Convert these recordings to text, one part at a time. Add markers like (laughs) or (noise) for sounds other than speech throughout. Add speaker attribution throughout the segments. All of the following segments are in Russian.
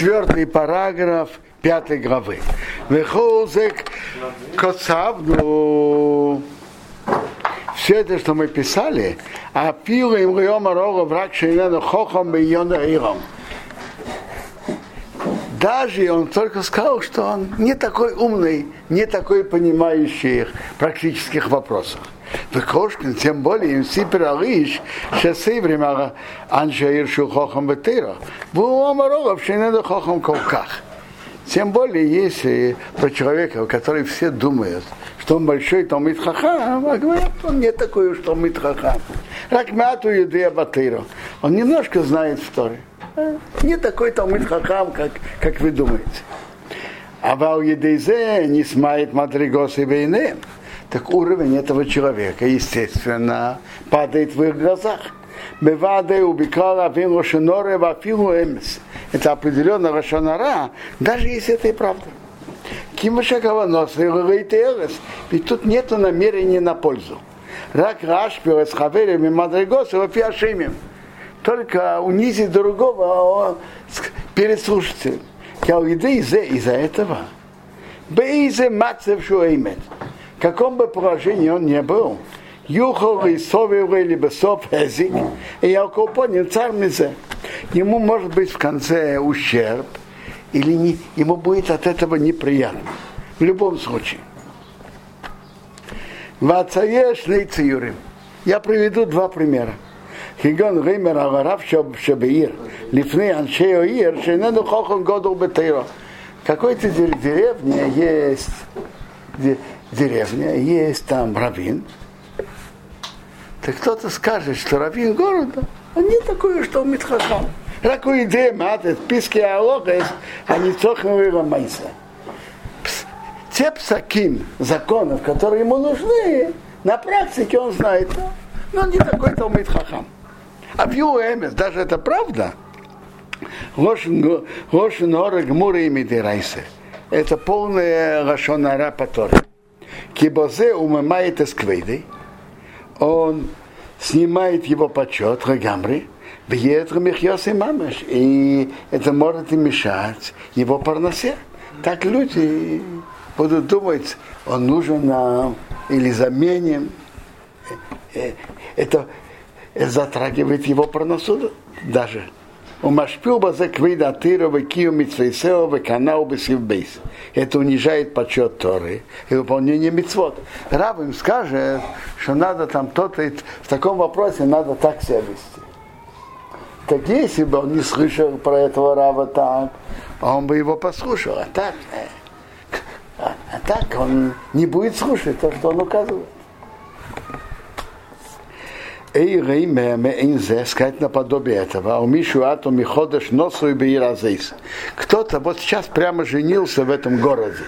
Speaker 1: Четвертый параграф пятой главы. Вехолзек коцавну. Все это, что мы писали, а пила им рога враг шейнену хохом бейона иром. Даже он только сказал, что он не такой умный, не такой понимающий практических вопросов. Векошкин, тем более, им сипер алиш, шесы время аншаир шу хохам бетыра. Был омаролов, что не хохам колках. Тем более, если про человека, который все думают, что он большой Талмит Хахам, а говорят, он не такой уж Талмит Хахам. Ракмату Юдея Батыра. Он немножко знает историю. Не такой Талмит Хахам, как, как вы думаете. А Вал Едейзе не смает Мадригос и Бейнеем так уровень этого человека, естественно, падает в их глазах. Беваде убикала вин рошеноре вафилу эмес. Это определенно рошонара, даже если это и правда. Кимашакова нос Ведь тут нет намерения на пользу. Рак рашпил с хаверами мадригос и. Только унизить другого перед слушателем. Из-за этого. Бейзе мацев шуэймет каком бы положении он ни был, Юхал и Совил либо Сов Эзик, и Яков понял царь Мизе. Ему может быть в конце ущерб, или не, ему будет от этого неприятно. В любом случае. Вацаеш Нейциюрим. Я приведу два примера. Хигон Реймер Аварав Шабеир, Лифны Аншео Ир, Шейнену Хохон Годул Бетейро. Какой-то деревне есть деревня, есть там раввин, так кто-то скажет, что раввин города, он не такой, что митхахам. Какую идею мат, писки алогес, а не цохновый майса. Те псаким законов, которые ему нужны, на практике он знает, но он не такой Талмит Хахам. А в Эмес, даже это правда, Лошен Ора Гмура и Мидирайсе. Это полная Лашонара по Торе. Кибозе умымает эсквейдой, он снимает его почет, рагамри, и мамаш, и это может и мешать его парносе. Так люди будут думать, он нужен нам или заменим. Это затрагивает его парносу даже. У Машпил базе квида тырова кию митсвейсео канал бейс. Это унижает почет Торы и выполнение мицвод. Раб им скажет, что надо там то-то, в таком вопросе надо так себя вести. Так если бы он не слышал про этого раба так, он бы его послушал. А так, а так он не будет слушать то, что он указывает. Эй, рейме, мейнзе, сказать наподобие этого, а у Мишу Ату Миходыш Носу и Бейразейс. Кто-то вот сейчас прямо женился в этом городе.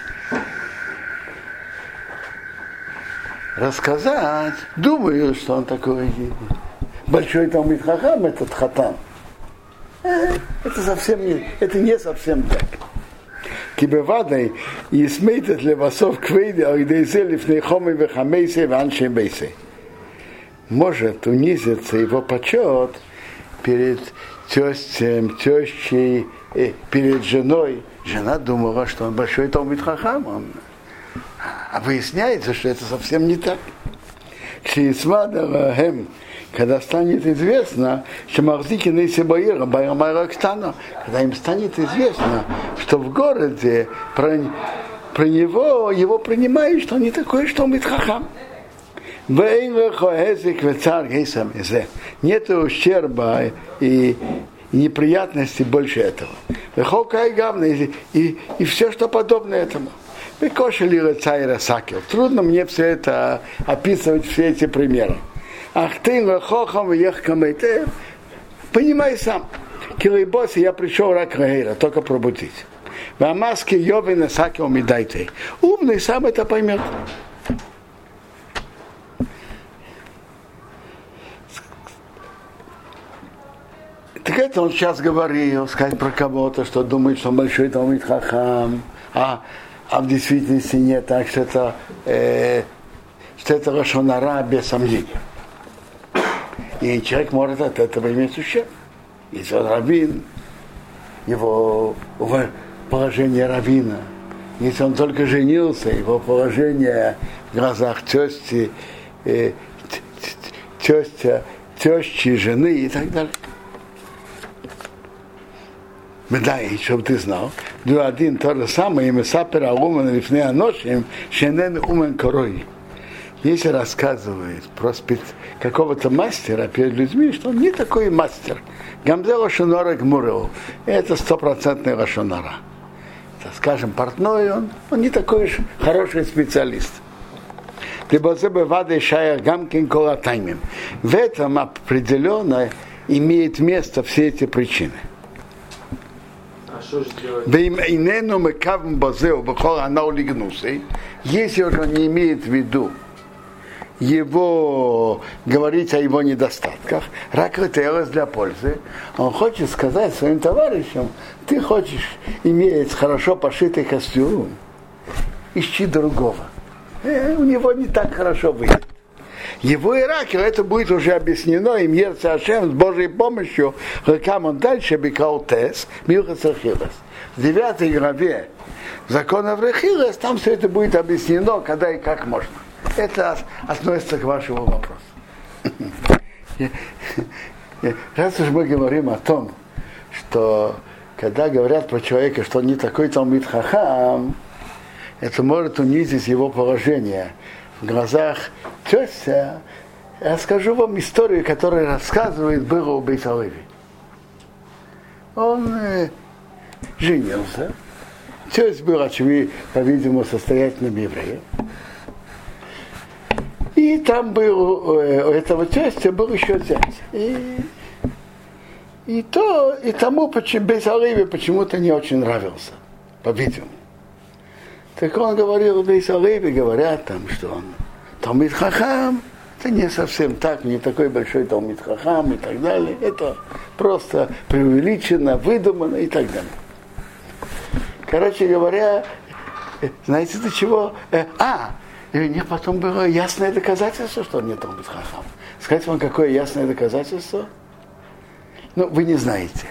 Speaker 1: Рассказать, думаю, что он такой большой там Хахам, этот хатан. Это совсем не, это не совсем так. Кибевадой и смейтет левасов квейде, а идей зелив нейхомы вехамейсе ваншем бейсе может унизиться его почет перед тестем, тещей, э, перед женой. Жена думала, что он большой Талмит Хахам. Он... А выясняется, что это совсем не так. Кшиисмадавахем, когда станет известно, что Махзики Нейсибаира, Байрамайракстана, когда им станет известно, что в городе про, про него, его принимают, что он не такой, что он Митхахам. Нет ущерба и, и неприятности больше этого. И, и, и все, что подобно этому. Трудно мне все это описывать, все эти примеры. Ах ты, хохам, понимай сам. Килайбоси я пришел рак Рагейра, только пробудить. В Амаске Йовина Сакио Мидайте. Умный сам это поймет. Это он сейчас говорил, сказать про кого-то, что думает, что он большой Талмит Хахам, а, а в действительности нет, так что это, э, что это Рашонара без сомнения. И человек может от этого иметь ущерб. Если он раввин, его положение равина. Если он только женился, его положение в глазах тести, э, тестя, тещи, жены и так далее. До один то же самое, и мы сапера умен лифне аношим, шенен умен корой. Если рассказывает про спец... какого-то мастера перед людьми, что он не такой мастер. Гамзе Лошонора Гмурел. Это стопроцентный Лошонора. Скажем, портной он, он не такой уж хороший специалист. В этом определенно имеет место все эти причины. Если он не имеет в виду его говорить о его недостатках, рак это для пользы. Он хочет сказать своим товарищам, ты хочешь иметь хорошо пошитый костюм, ищи другого. Э, у него не так хорошо выйдет. Его Иракел, это будет уже объяснено им Ерца Ашем с Божьей помощью, как он дальше бекал тес, Милхасахилас. В девятой главе закона Рехилас, там все это будет объяснено, когда и как можно. Это относится к вашему вопросу. Раз уж мы говорим о том, что когда говорят про человека, что он не такой Талмит Хахам, это может унизить его положение в глазах тестя. Я скажу вам историю, которую рассказывает было у. Он э, женился. Тесть был, очевидно, по-видимому, состоятельным евреем. И там был э, у этого тестя был еще зять. И, и то, и тому почему, без Оливи почему-то не очень нравился, по-видимому. Так он говорил, без Оливи говорят там, что он Талмит Хахам, это не совсем так, не такой большой Талмит Хахам и так далее. Это просто преувеличено, выдумано и так далее. Короче говоря, э, знаете до чего? Э, а, и них потом было ясное доказательство, что он не Талмит Хахам. Сказать вам, какое ясное доказательство? Ну, вы не знаете.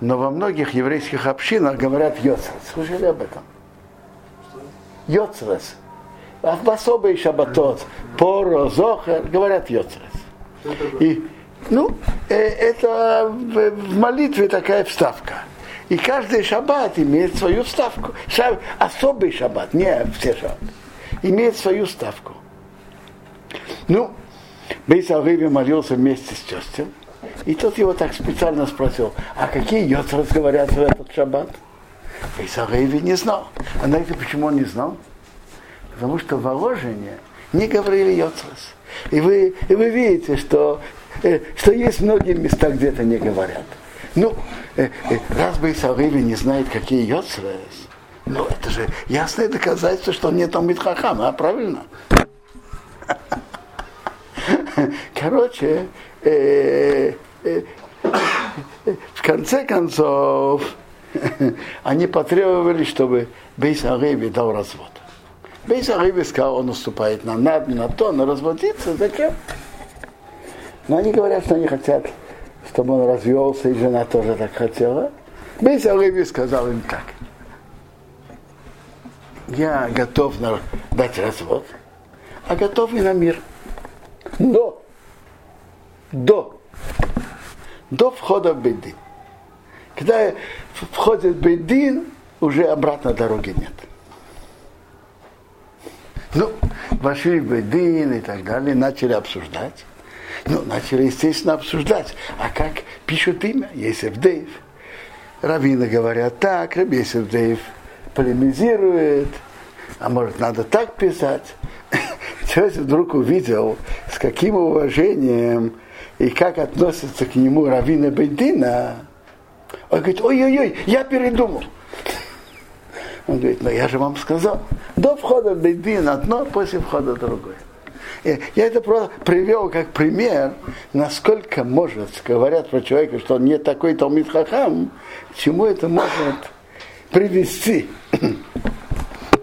Speaker 1: Но во многих еврейских общинах говорят Йоцрес. Слышали об этом? Йоцрес. А в особый шабатот, поро, зохер, говорят Йоцрес. И, ну, э, это в, молитве такая вставка. И каждый шаббат имеет свою вставку. Шаб, особый шаббат, не все шаббаты имеет свою ставку. Ну, Бейс Алыви молился вместе с тестем, и тот его так специально спросил, а какие йоцрас говорят в этот шаббат? Бейс Алыви не знал. А знаете, почему он не знал? Потому что в Воложине не говорили йоцрас. И вы, и вы видите, что, э, что есть многие места, где это не говорят. Ну, э, э, раз Бейс Алыви не знает, какие йоцрас, ну, это же ясное доказательство, что он не там Митхахам, а правильно? (laughs) Короче, в конце концов, (laughs) они потребовали, чтобы Бейс Ареви дал развод. Бейс Ареви сказал, он уступает на над, на то, на разводиться, зачем? Но они говорят, что они хотят, чтобы он развелся, и жена тоже так хотела. Бейс Ареви сказал им так – я готов на, дать развод, а готов и на мир. Но до, до входа в Бейдин. Когда входит Бейдин, уже обратно дороги нет. Ну, вошли в Бейдин и так далее, начали обсуждать. Ну, начали, естественно, обсуждать. А как пишут имя? Есеф Дейв. Равины говорят так, Есеф Дейв полемизирует, а может надо так писать. (laughs) Тесть вдруг увидел, с каким уважением и как относится к нему Равина Бейдина. Он говорит, ой-ой-ой, я передумал. Он говорит, ну я же вам сказал, до входа Бейдин одно, после входа другое. Я это просто привел как пример, насколько может, говорят про человека, что он не такой Талмит Хахам, чему это может привести.